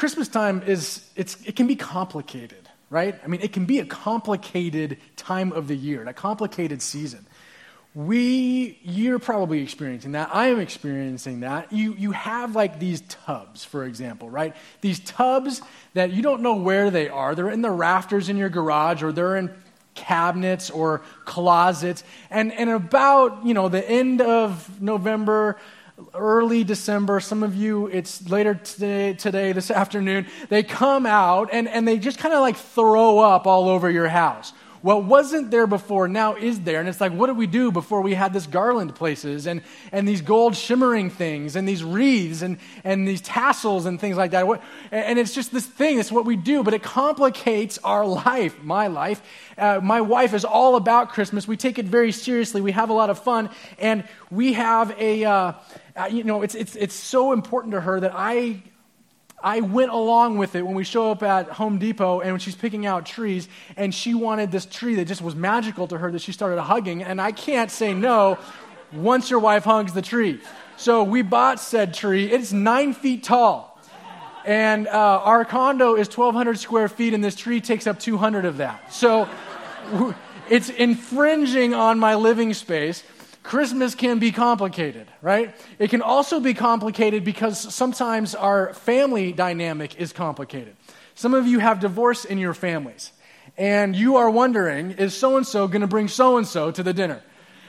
Christmas time is, it can be complicated, right? I mean, it can be a complicated time of the year, a complicated season. We, you're probably experiencing that. I am experiencing that. You, you have like these tubs, for example, right? These tubs that you don't know where they are. They're in the rafters in your garage or they're in cabinets or closets. And, and about, you know, the end of November, early December, some of you, it's later today, today this afternoon, they come out and, and they just kind of like throw up all over your house what wasn't there before now is there. And it's like, what did we do before we had this garland places and, and these gold shimmering things and these wreaths and, and these tassels and things like that? And it's just this thing, it's what we do, but it complicates our life, my life. Uh, my wife is all about Christmas. We take it very seriously. We have a lot of fun. And we have a, uh, you know, it's, it's, it's so important to her that I, I went along with it when we show up at Home Depot and when she's picking out trees, and she wanted this tree that just was magical to her that she started hugging, and I can't say no once your wife hugs the tree. So we bought said tree. It's nine feet tall. And uh, our condo is 1,200 square feet, and this tree takes up 200 of that. So it's infringing on my living space. Christmas can be complicated, right? It can also be complicated because sometimes our family dynamic is complicated. Some of you have divorce in your families, and you are wondering, is so and so going to bring so and so to the dinner?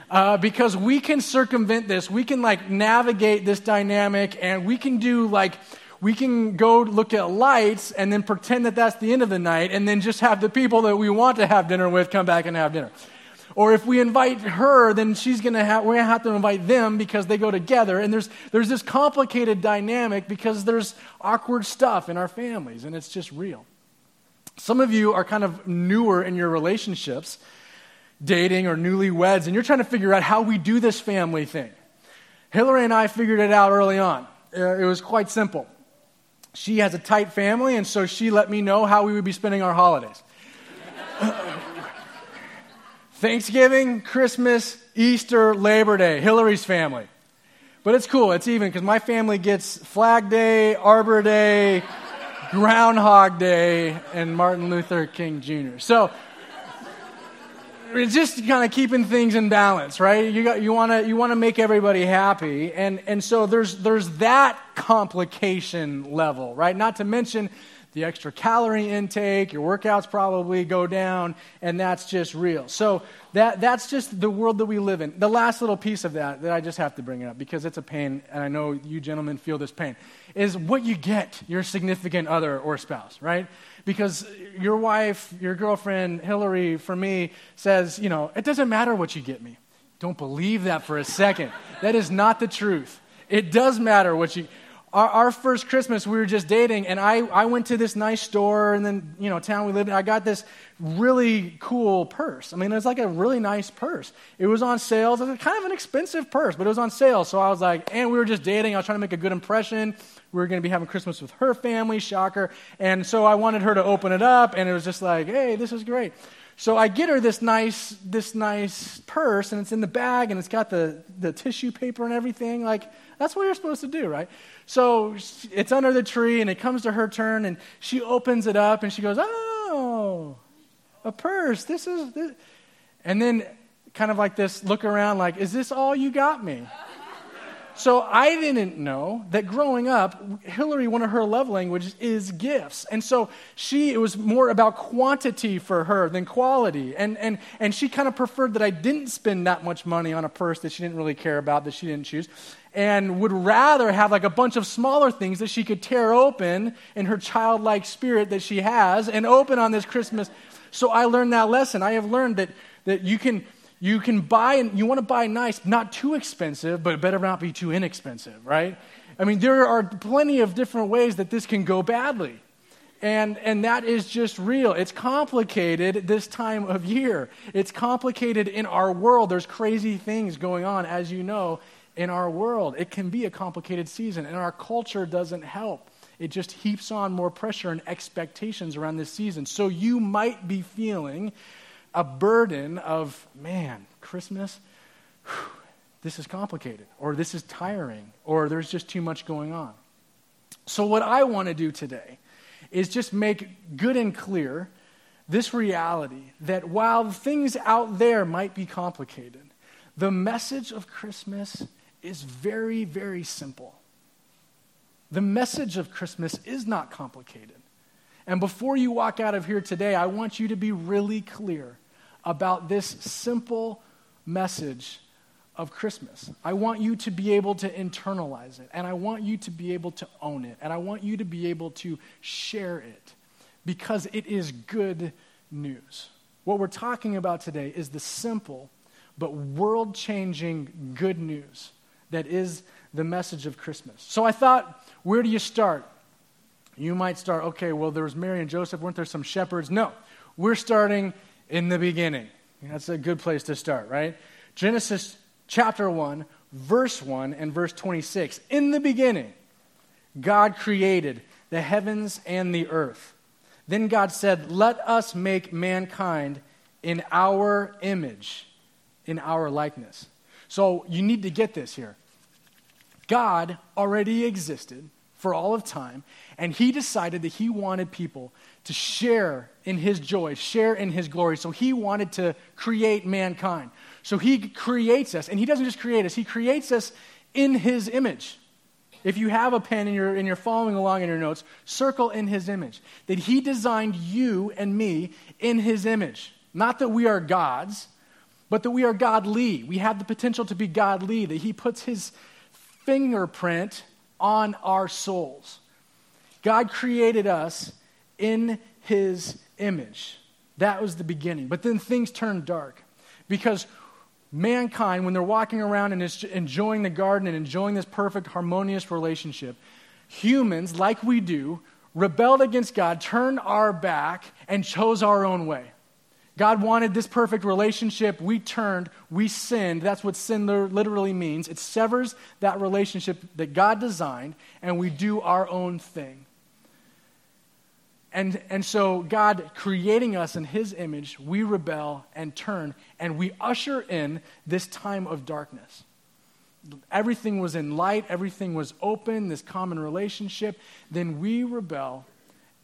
Uh, because we can circumvent this, we can like navigate this dynamic, and we can do like we can go look at lights and then pretend that that's the end of the night, and then just have the people that we want to have dinner with come back and have dinner. Or if we invite her, then she's gonna we're going to have to invite them because they go together. And there's, there's this complicated dynamic because there's awkward stuff in our families, and it's just real. Some of you are kind of newer in your relationships, dating or newlyweds, and you're trying to figure out how we do this family thing. Hillary and I figured it out early on. Uh, it was quite simple. She has a tight family, and so she let me know how we would be spending our holidays. Thanksgiving, Christmas, Easter, Labor Day, Hillary's family. But it's cool, it's even because my family gets Flag Day, Arbor Day, Groundhog Day, and Martin Luther King Jr. So it's just kind of keeping things in balance, right? You, you want to you wanna make everybody happy. And, and so there's, there's that complication level, right? Not to mention the extra calorie intake, your workouts probably go down, and that's just real. So that, that's just the world that we live in. The last little piece of that that I just have to bring it up because it's a pain, and I know you gentlemen feel this pain, is what you get your significant other or spouse, right? Because your wife, your girlfriend, Hillary, for me, says, you know, it doesn't matter what you get me. Don't believe that for a second. that is not the truth. It does matter what you our, our, first Christmas, we were just dating, and I, I went to this nice store and then, you know, town we lived in. I got this really cool purse. I mean, it was like a really nice purse. It was on sale. It was kind of an expensive purse, but it was on sale. So I was like, and we were just dating. I was trying to make a good impression. We were going to be having Christmas with her family, shocker. And so I wanted her to open it up, and it was just like, hey, this is great. So I get her this nice, this nice purse, and it's in the bag, and it's got the, the tissue paper and everything. Like, that's what you're supposed to do, right? So it's under the tree, and it comes to her turn, and she opens it up, and she goes, Oh, a purse. This is. This. And then, kind of like this look around, like, Is this all you got me? So I didn't know that growing up, Hillary, one of her love languages is gifts. And so she, it was more about quantity for her than quality. And, and, and she kind of preferred that I didn't spend that much money on a purse that she didn't really care about, that she didn't choose, and would rather have like a bunch of smaller things that she could tear open in her childlike spirit that she has and open on this Christmas. So I learned that lesson. I have learned that, that you can you can buy and you want to buy nice, not too expensive, but it better not be too inexpensive, right? I mean, there are plenty of different ways that this can go badly. And, and that is just real. It's complicated this time of year. It's complicated in our world. There's crazy things going on, as you know, in our world. It can be a complicated season, and our culture doesn't help. It just heaps on more pressure and expectations around this season. So you might be feeling a burden of, man, Christmas, whew, this is complicated, or this is tiring, or there's just too much going on. So, what I want to do today is just make good and clear this reality that while things out there might be complicated, the message of Christmas is very, very simple. The message of Christmas is not complicated. And before you walk out of here today, I want you to be really clear about this simple message of Christmas. I want you to be able to internalize it, and I want you to be able to own it, and I want you to be able to share it because it is good news. What we're talking about today is the simple but world changing good news that is the message of Christmas. So I thought, where do you start? You might start, okay, well, there was Mary and Joseph. Weren't there some shepherds? No. We're starting in the beginning. That's a good place to start, right? Genesis chapter 1, verse 1 and verse 26. In the beginning, God created the heavens and the earth. Then God said, Let us make mankind in our image, in our likeness. So you need to get this here. God already existed for all of time, and he decided that he wanted people to share in his joy, share in his glory. So he wanted to create mankind. So he creates us, and he doesn't just create us, he creates us in his image. If you have a pen and you're, and you're following along in your notes, circle in his image. That he designed you and me in his image. Not that we are gods, but that we are godly. We have the potential to be godly, that he puts his fingerprint on our souls. God created us in his image. That was the beginning. But then things turned dark because mankind, when they're walking around and enjoying the garden and enjoying this perfect, harmonious relationship, humans, like we do, rebelled against God, turned our back, and chose our own way. God wanted this perfect relationship. We turned, we sinned. That's what sin literally means. It severs that relationship that God designed, and we do our own thing. And, and so, God creating us in His image, we rebel and turn, and we usher in this time of darkness. Everything was in light, everything was open, this common relationship. Then we rebel,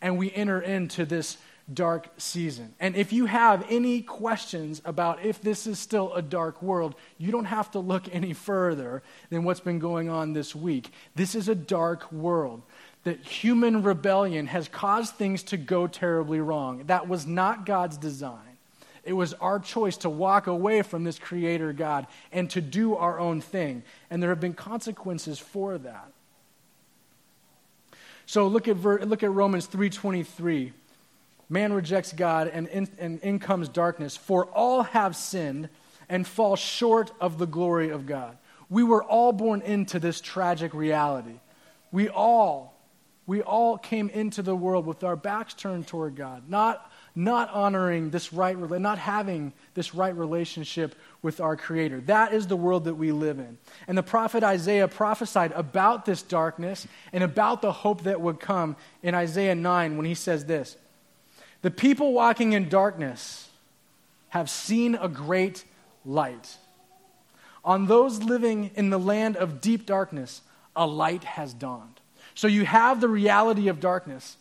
and we enter into this dark season. And if you have any questions about if this is still a dark world, you don't have to look any further than what's been going on this week. This is a dark world that human rebellion has caused things to go terribly wrong. That was not God's design. It was our choice to walk away from this creator God and to do our own thing. And there have been consequences for that. So look at, look at Romans 3.23. Man rejects God and in, and in comes darkness. For all have sinned and fall short of the glory of God. We were all born into this tragic reality. We all we all came into the world with our backs turned toward God, not, not honoring this right, not having this right relationship with our Creator. That is the world that we live in. And the prophet Isaiah prophesied about this darkness and about the hope that would come in Isaiah 9 when he says this The people walking in darkness have seen a great light. On those living in the land of deep darkness, a light has dawned. So you have the reality of darkness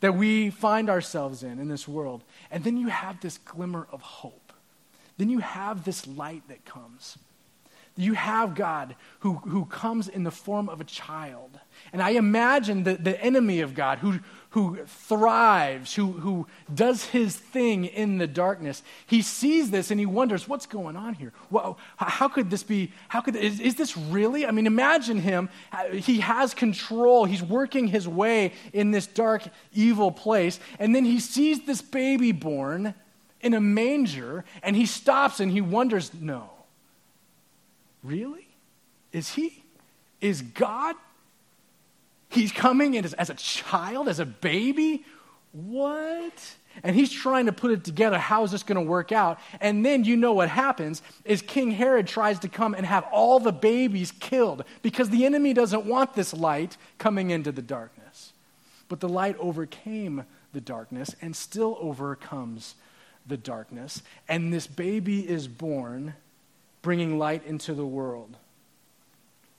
that we find ourselves in in this world. And then you have this glimmer of hope. Then you have this light that comes. You have God who, who comes in the form of a child. And I imagine the, the enemy of God who, who thrives, who, who does his thing in the darkness, he sees this and he wonders, what's going on here? Well, how could this be? How could, is, is this really? I mean, imagine him. He has control. He's working his way in this dark, evil place. And then he sees this baby born in a manger and he stops and he wonders, no. Really? Is he? Is God He's coming as, as a child, as a baby. What? And he's trying to put it together. How is this going to work out? And then you know what happens is King Herod tries to come and have all the babies killed because the enemy doesn't want this light coming into the darkness. But the light overcame the darkness and still overcomes the darkness. And this baby is born, bringing light into the world.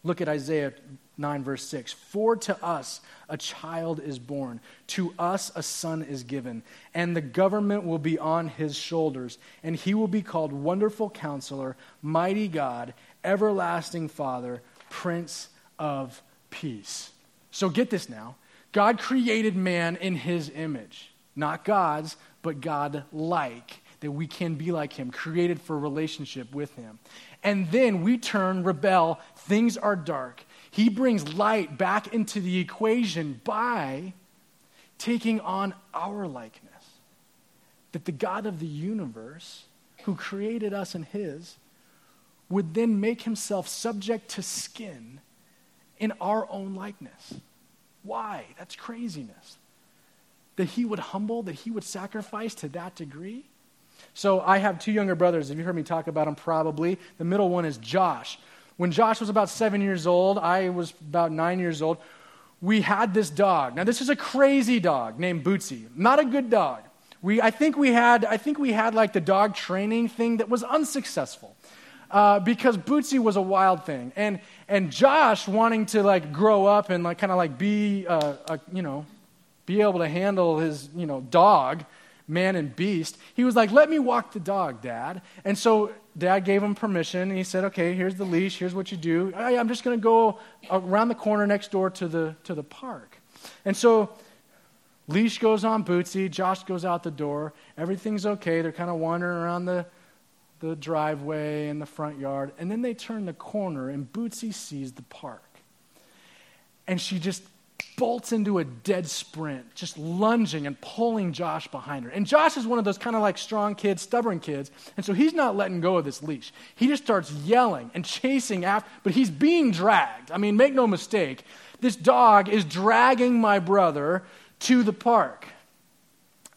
Look at Isaiah 9, verse 6 For to us a child is born, to us a son is given, and the government will be on his shoulders, and he will be called Wonderful Counselor, Mighty God, Everlasting Father, Prince of Peace. So get this now God created man in his image, not God's, but God like, that we can be like him, created for relationship with him. And then we turn, rebel, things are dark he brings light back into the equation by taking on our likeness. That the God of the universe, who created us in His, would then make Himself subject to skin in our own likeness. Why? That's craziness. That He would humble, that He would sacrifice to that degree. So I have two younger brothers. Have you heard me talk about them? Probably. The middle one is Josh. When Josh was about seven years old, I was about nine years old, we had this dog. Now, this is a crazy dog named Bootsy. Not a good dog. We, I, think we had, I think we had like the dog training thing that was unsuccessful. Uh, because Bootsy was a wild thing. And, and Josh wanting to like grow up and like kind of like be, uh, a, you know, be able to handle his, you know, dog, man and beast, he was like, let me walk the dog, dad. And so dad gave him permission. And he said, okay, here's the leash. Here's what you do. I, I'm just going to go around the corner next door to the, to the park. And so leash goes on Bootsy. Josh goes out the door. Everything's okay. They're kind of wandering around the, the driveway and the front yard. And then they turn the corner, and Bootsy sees the park. And she just bolts into a dead sprint, just lunging and pulling Josh behind her. And Josh is one of those kind of like strong kids, stubborn kids, and so he's not letting go of this leash. He just starts yelling and chasing after, but he's being dragged. I mean, make no mistake, this dog is dragging my brother to the park.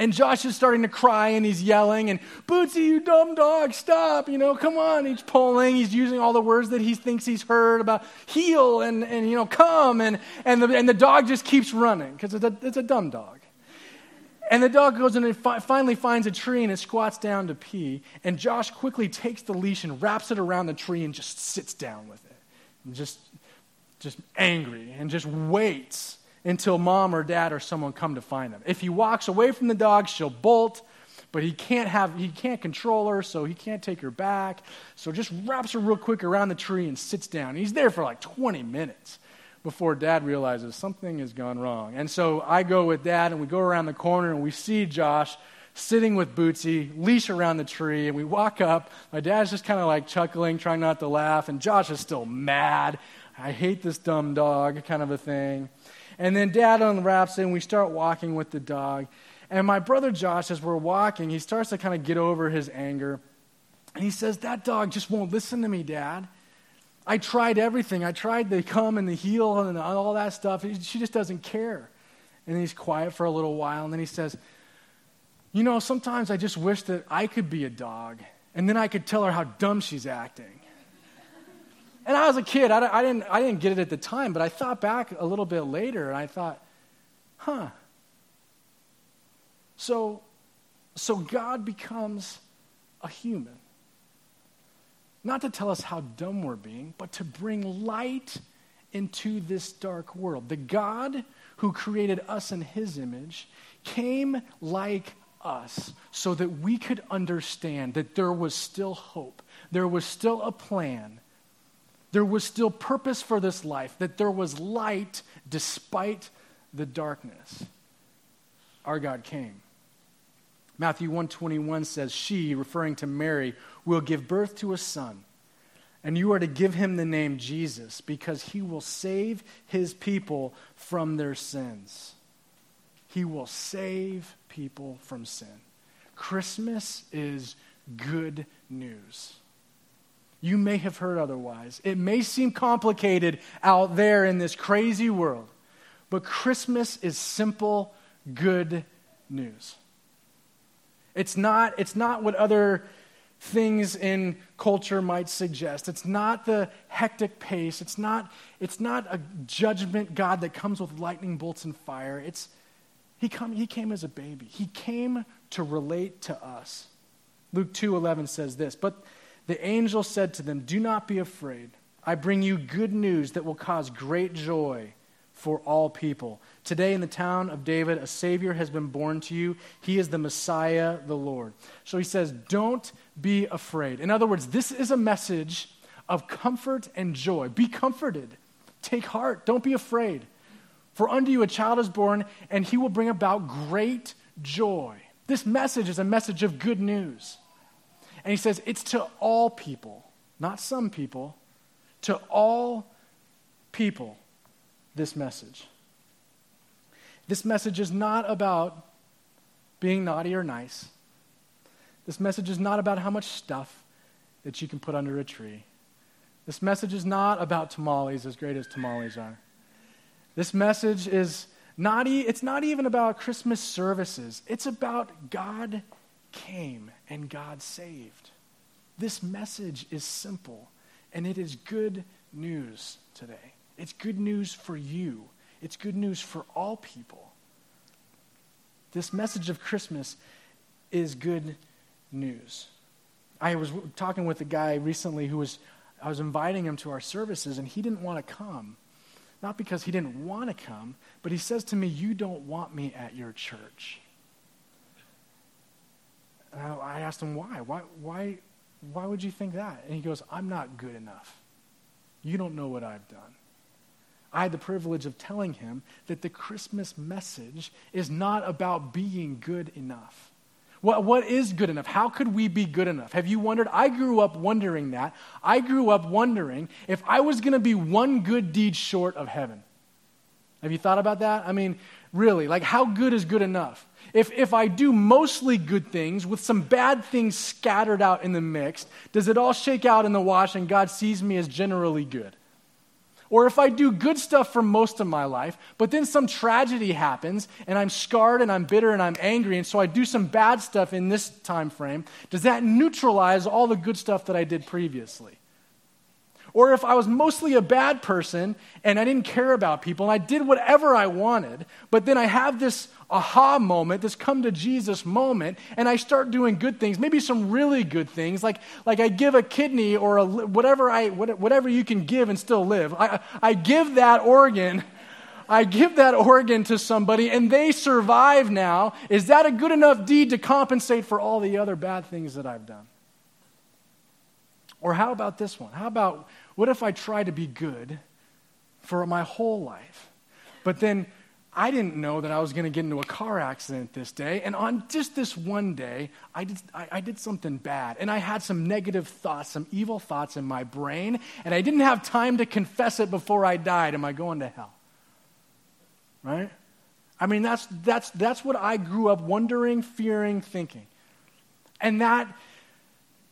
And Josh is starting to cry and he's yelling, and Bootsy, you dumb dog, stop, you know, come on. He's pulling, he's using all the words that he thinks he's heard about heel and, and you know, come, and, and, the, and the dog just keeps running because it's a, it's a dumb dog. And the dog goes and it fi- finally finds a tree and it squats down to pee. And Josh quickly takes the leash and wraps it around the tree and just sits down with it. And just, just angry and just waits until mom or dad or someone come to find him. If he walks away from the dog, she'll bolt, but he can't have he can't control her, so he can't take her back. So just wraps her real quick around the tree and sits down. He's there for like 20 minutes before dad realizes something has gone wrong. And so I go with dad and we go around the corner and we see Josh sitting with Bootsy, leash around the tree, and we walk up. My dad's just kind of like chuckling, trying not to laugh, and Josh is still mad. I hate this dumb dog, kind of a thing. And then dad unwraps it, and we start walking with the dog. And my brother Josh, as we're walking, he starts to kind of get over his anger. And he says, That dog just won't listen to me, Dad. I tried everything. I tried the come and the heel and all that stuff. She just doesn't care. And he's quiet for a little while. And then he says, You know, sometimes I just wish that I could be a dog. And then I could tell her how dumb she's acting. Was a kid, I, I, didn't, I didn't get it at the time, but I thought back a little bit later and I thought, huh. So, so God becomes a human. Not to tell us how dumb we're being, but to bring light into this dark world. The God who created us in his image came like us so that we could understand that there was still hope, there was still a plan there was still purpose for this life, that there was light despite the darkness. Our God came. Matthew 121 says, She, referring to Mary, will give birth to a son, and you are to give him the name Jesus, because he will save his people from their sins. He will save people from sin. Christmas is good news. You may have heard otherwise. It may seem complicated out there in this crazy world, but Christmas is simple, good news. It's not, it's not what other things in culture might suggest. It's not the hectic pace. It's not, it's not a judgment God that comes with lightning bolts and fire. It's, he, come, he came as a baby. He came to relate to us. Luke 2.11 says this, but the angel said to them, Do not be afraid. I bring you good news that will cause great joy for all people. Today, in the town of David, a Savior has been born to you. He is the Messiah, the Lord. So he says, Don't be afraid. In other words, this is a message of comfort and joy. Be comforted. Take heart. Don't be afraid. For unto you a child is born, and he will bring about great joy. This message is a message of good news. And he says, It's to all people, not some people, to all people, this message. This message is not about being naughty or nice. This message is not about how much stuff that you can put under a tree. This message is not about tamales, as great as tamales are. This message is not, e- it's not even about Christmas services. It's about God came and God saved. This message is simple, and it is good news today. It's good news for you, it's good news for all people. This message of Christmas is good news. I was talking with a guy recently who was, I was inviting him to our services, and he didn't want to come. Not because he didn't want to come, but he says to me, You don't want me at your church. And I asked him, Why? Why, why? why would you think that? And he goes, I'm not good enough. You don't know what I've done. I had the privilege of telling him that the Christmas message is not about being good enough. What, what is good enough? How could we be good enough? Have you wondered? I grew up wondering that. I grew up wondering if I was going to be one good deed short of heaven. Have you thought about that? I mean, really, like how good is good enough? If, if I do mostly good things with some bad things scattered out in the mix, does it all shake out in the wash and God sees me as generally good? Or if I do good stuff for most of my life, but then some tragedy happens and I'm scarred and I'm bitter and I'm angry, and so I do some bad stuff in this time frame, does that neutralize all the good stuff that I did previously? Or if I was mostly a bad person and I didn't care about people and I did whatever I wanted, but then I have this aha moment, this come to Jesus moment, and I start doing good things, maybe some really good things, like, like I give a kidney or a, whatever, I, whatever you can give and still live. I, I give that organ. I give that organ to somebody and they survive now. Is that a good enough deed to compensate for all the other bad things that I've done? Or how about this one? How about what if I try to be good for my whole life, but then I didn't know that I was going to get into a car accident this day. And on just this one day, I did, I, I, did something bad. And I had some negative thoughts, some evil thoughts in my brain. And I didn't have time to confess it before I died. Am I going to hell? Right? I mean, that's, that's, that's what I grew up wondering, fearing, thinking. And that,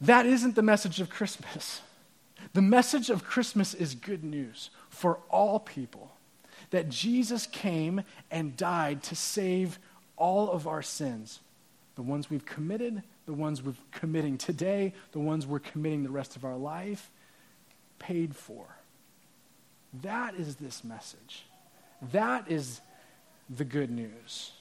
that isn't the message of Christmas. The message of Christmas is good news for all people that Jesus came and died to save all of our sins the ones we've committed, the ones we're committing today, the ones we're committing the rest of our life, paid for. That is this message. That is the good news.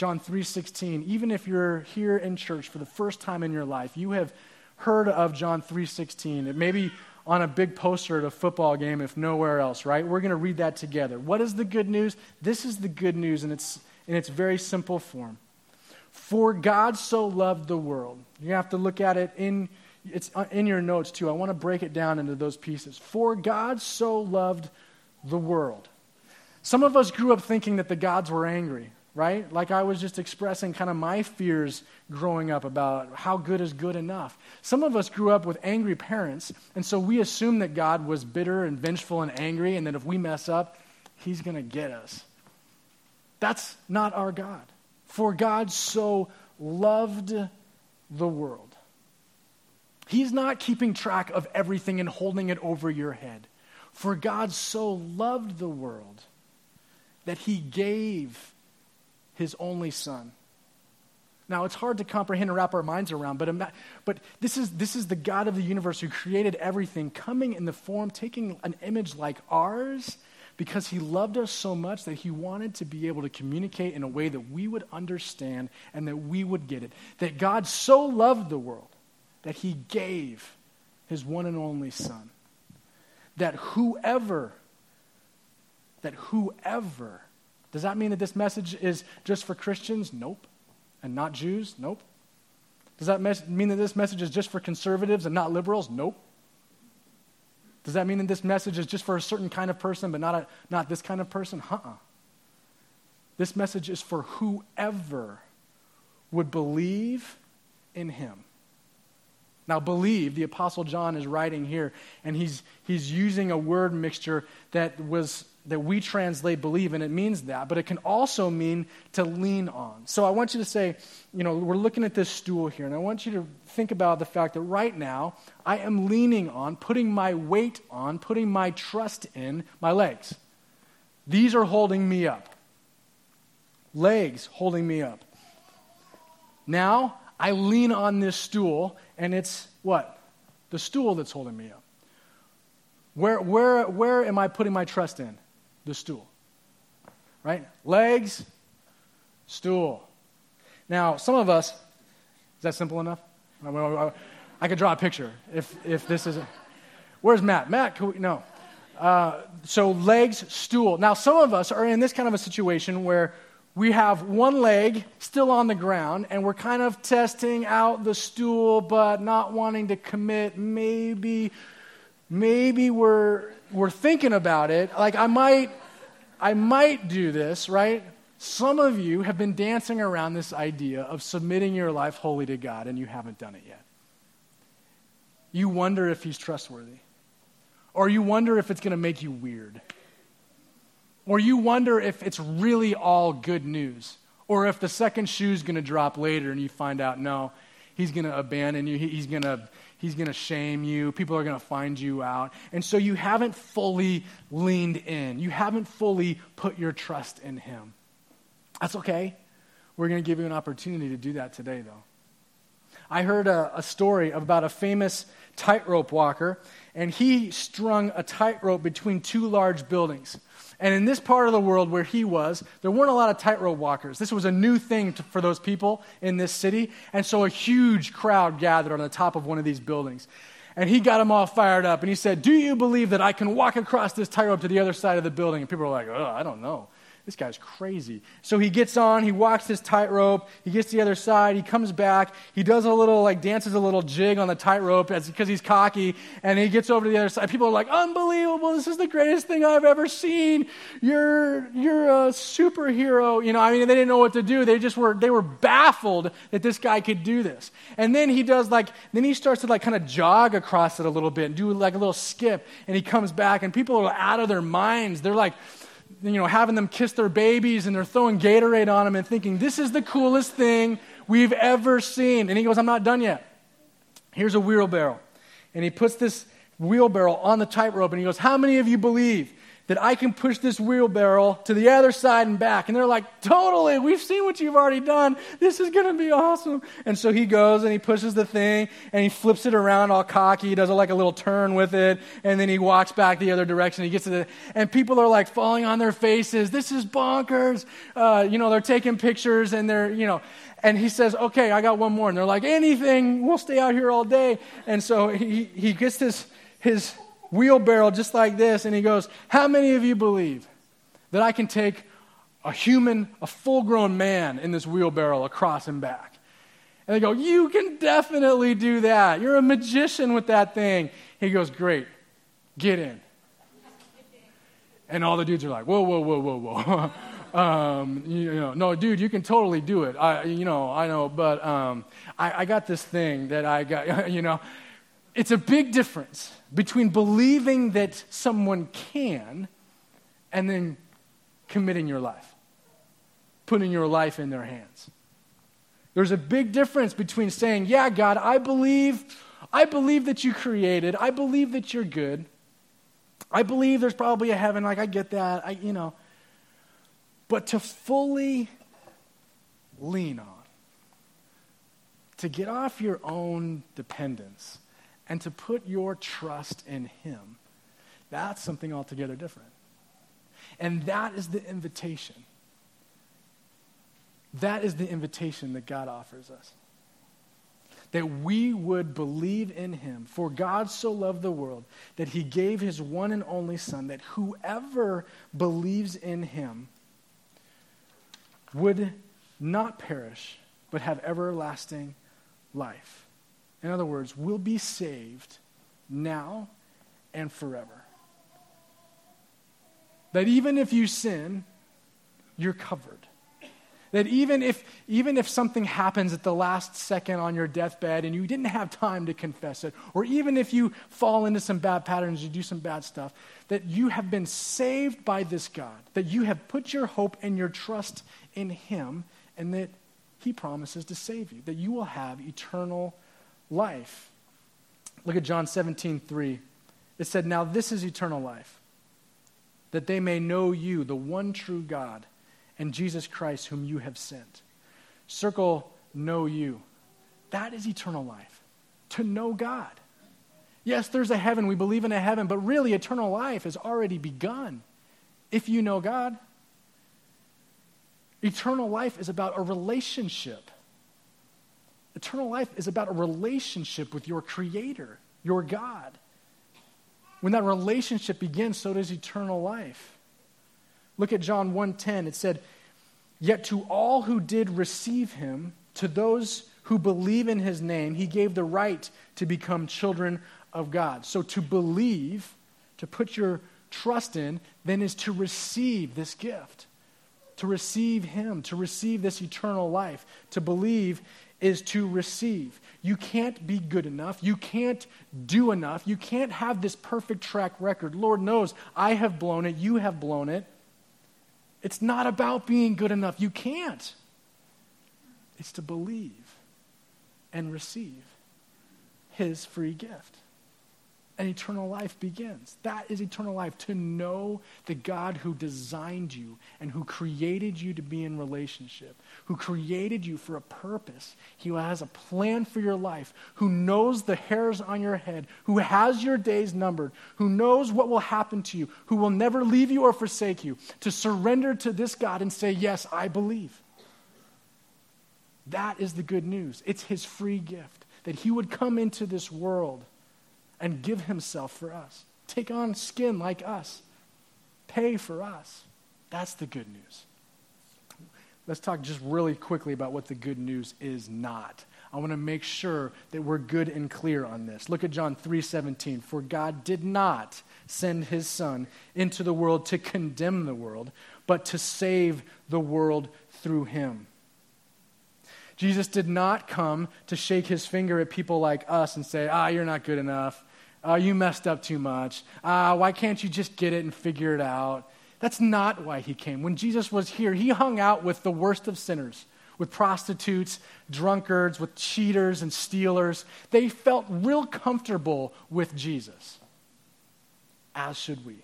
John 3:16 even if you're here in church for the first time in your life you have heard of John 3:16 it may be on a big poster at a football game, if nowhere else, right? We're going to read that together. What is the good news? This is the good news in its, in its very simple form. For God so loved the world. You have to look at it in, it's uh, in your notes too. I want to break it down into those pieces. For God so loved the world. Some of us grew up thinking that the gods were angry, right? Like I was just expressing kind of my fears growing up about how good is good enough. Some of us grew up with angry parents, and so we assume that God was bitter and vengeful and angry, and that if we mess up, he's going to get us. That's not our God. For God so loved the world. He's not keeping track of everything and holding it over your head. For God so loved the world that he gave his only son. Now, it's hard to comprehend and wrap our minds around, but, but this, is, this is the God of the universe who created everything, coming in the form, taking an image like ours, because he loved us so much that he wanted to be able to communicate in a way that we would understand and that we would get it. That God so loved the world that he gave his one and only Son. that whoever, that whoever, does that mean that this message is just for Christians? Nope. And not Jews? Nope. Does that mes- mean that this message is just for conservatives and not liberals? Nope. Does that mean that this message is just for a certain kind of person but not, a, not this kind of person? Uh uh This message is for whoever would believe in him. Now, believe, the Apostle John is writing here, and he's, he's using a word mixture that, was, that we translate believe, and it means that, but it can also mean to lean on. So I want you to say, you know, we're looking at this stool here, and I want you to think about the fact that right now I am leaning on, putting my weight on, putting my trust in my legs. These are holding me up. Legs holding me up. Now, I lean on this stool, and it's what? The stool that's holding me up. Where, where, where am I putting my trust in? The stool. Right? Legs, stool. Now, some of us, is that simple enough? I could draw a picture if, if this isn't. Where's Matt? Matt, we, no. Uh, so, legs, stool. Now, some of us are in this kind of a situation where we have one leg still on the ground and we're kind of testing out the stool but not wanting to commit maybe maybe we're we're thinking about it. Like i might i might do this right? Some of you have been dancing around this idea of submitting your life wholly to god and you haven't done it yet. You wonder if he's trustworthy. Or you wonder if it's going to make you weird. Or you wonder if it's really all good news. Or if the second shoe's going to drop later and you find out, no, he's going to abandon you. He's going to he's going to shame you. People are going to find you out. And so you haven't fully leaned in. You haven't fully put your trust in him. That's okay. We're going to give you an opportunity to do that today, though. I heard a, a story about a famous tightrope walker, and he strung a tightrope between two large buildings. And in this part of the world where he was, there weren't a lot of tightrope walkers. This was a new thing to, for those people in this city. And so a huge crowd gathered on the top of one of these buildings. And he got them all fired up. And he said, Do you believe that I can walk across this tightrope to the other side of the building? And people were like, Oh, I don't know this guy's crazy. So he gets on, he walks his tightrope, he gets to the other side, he comes back, he does a little, like, dances a little jig on the tightrope because he's cocky, and he gets over to the other side. People are like, unbelievable, this is the greatest thing I've ever seen. You're, you're a superhero. You know, I mean, they didn't know what to do. They just were, they were baffled that this guy could do this. And then he does, like, then he starts to, like, kind of jog across it a little bit and do, like, a little skip, and he comes back, and people are out of their minds. They're like, you know, having them kiss their babies and they're throwing Gatorade on them and thinking, this is the coolest thing we've ever seen. And he goes, I'm not done yet. Here's a wheelbarrow. And he puts this wheelbarrow on the tightrope and he goes, How many of you believe that I can push this wheelbarrow to the other side and back. And they're like, totally, we've seen what you've already done. This is going to be awesome. And so he goes and he pushes the thing and he flips it around all cocky. He does like a little turn with it. And then he walks back the other direction. He gets to the, and people are like falling on their faces. This is bonkers. Uh, you know, they're taking pictures and they're, you know, and he says, okay, I got one more. And they're like, anything, we'll stay out here all day. And so he, he gets this, his, wheelbarrow just like this, and he goes, How many of you believe that I can take a human, a full grown man in this wheelbarrow across and back? And they go, You can definitely do that. You're a magician with that thing. He goes, Great, get in. And all the dudes are like, Whoa, whoa, whoa, whoa, whoa. Um, you know, no, dude, you can totally do it. I, you know, I know, but um, I, I got this thing that I got, you know. It's a big difference between believing that someone can and then committing your life, putting your life in their hands. There's a big difference between saying, Yeah, God, I believe, I believe that you created, I believe that you're good. I believe there's probably a heaven, like I get that, I, you know. But to fully lean on, to get off your own dependence, and to put your trust in Him, that's something altogether different. And that is the invitation. That is the invitation that God offers us. that we would believe in him. For God so loved the world that he gave his one and only Son, that whoever believes in him would not perish, but have everlasting life. In other words, will be saved now and forever. That even if you sin, you're covered. That even if, even if something happens at the last second on your deathbed and you didn't have time to confess it, or even if you fall into some bad patterns, you do some bad stuff, that you have been saved by this God, that you have put your hope and your trust in Him, and that He promises to save you, that you will have eternal life. Look at John 17, 3. It said, Now this is eternal life, that they may know you, the one true God and Jesus Christ, whom you have sent. Circle, know you. That is eternal life, to know God. Yes, there's a heaven. We believe in a heaven, but really, eternal life has already begun if you know God. Eternal life is about a relationship. Eternal life is about a relationship with your Creator, your God. When that relationship begins, so does eternal life. Look at John 1:10. It said, "Yet to all who did receive him, to those who believe in his name, he gave the right to become children of God." So to believe, to put your trust in, then is to receive this gift. To receive him, to receive this eternal life. To believe is to receive. You can't be good enough. You can't do enough. You can't have this perfect track record. Lord knows I have blown it. You have blown it. It's not about being good enough. You can't. It's to believe and receive his free gift. And eternal life begins. That is eternal life to know the God who designed you and who created you to be in relationship, who created you for a purpose. He has a plan for your life, who knows the hairs on your head, who has your days numbered, who knows what will happen to you, who will never leave you or forsake you. To surrender to this God and say, Yes, I believe. That is the good news. It's his free gift that he would come into this world and give himself for us, take on skin like us, pay for us. That's the good news. Let's talk just really quickly about what the good news is not. I want to make sure that we're good and clear on this. Look at John 3:17. For God did not send his son into the world to condemn the world, but to save the world through him. Jesus did not come to shake his finger at people like us and say, "Ah, you're not good enough. Oh, you messed up too much. Uh, why can't you just get it and figure it out? That's not why he came. When Jesus was here, he hung out with the worst of sinners, with prostitutes, drunkards, with cheaters and stealers. They felt real comfortable with Jesus, as should we.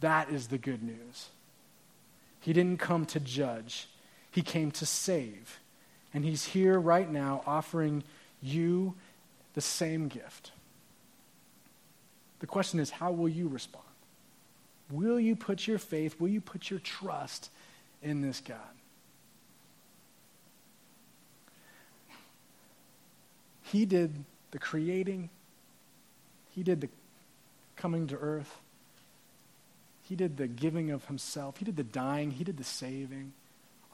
That is the good news. He didn't come to judge, he came to save. And he's here right now offering you the same gift. The question is, how will you respond? Will you put your faith, will you put your trust in this God? He did the creating, He did the coming to earth, He did the giving of Himself, He did the dying, He did the saving.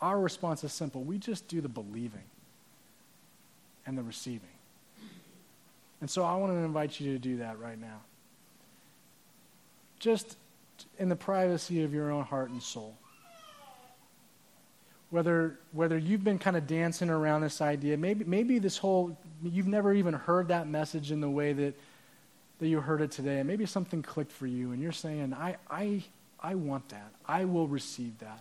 Our response is simple we just do the believing and the receiving. And so I want to invite you to do that right now. Just in the privacy of your own heart and soul. Whether, whether you've been kind of dancing around this idea, maybe, maybe this whole, you've never even heard that message in the way that, that you heard it today. And maybe something clicked for you and you're saying, I, I, I want that. I will receive that.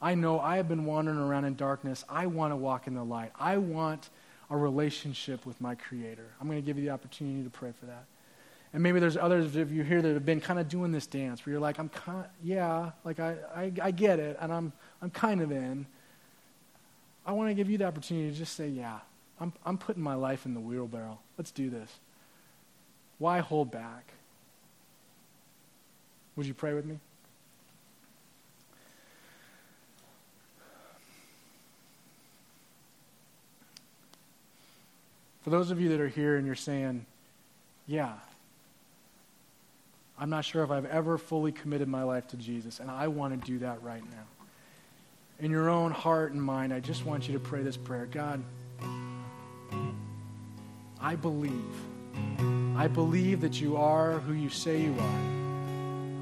I know I have been wandering around in darkness. I want to walk in the light. I want a relationship with my Creator. I'm going to give you the opportunity to pray for that. And maybe there's others of you here that have been kind of doing this dance where you're like, I'm kind, of, yeah, like I, I, I get it, and I'm, I'm kind of in. I want to give you the opportunity to just say, yeah, I'm, I'm putting my life in the wheelbarrow. Let's do this. Why hold back? Would you pray with me? For those of you that are here and you're saying, yeah, I'm not sure if I've ever fully committed my life to Jesus, and I want to do that right now. In your own heart and mind, I just want you to pray this prayer God, I believe. I believe that you are who you say you are.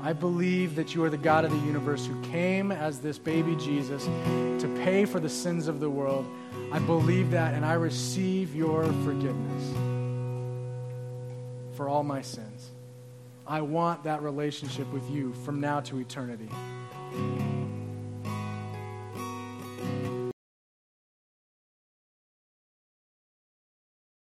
I believe that you are the God of the universe who came as this baby Jesus to pay for the sins of the world. I believe that, and I receive your forgiveness for all my sins. I want that relationship with you from now to eternity.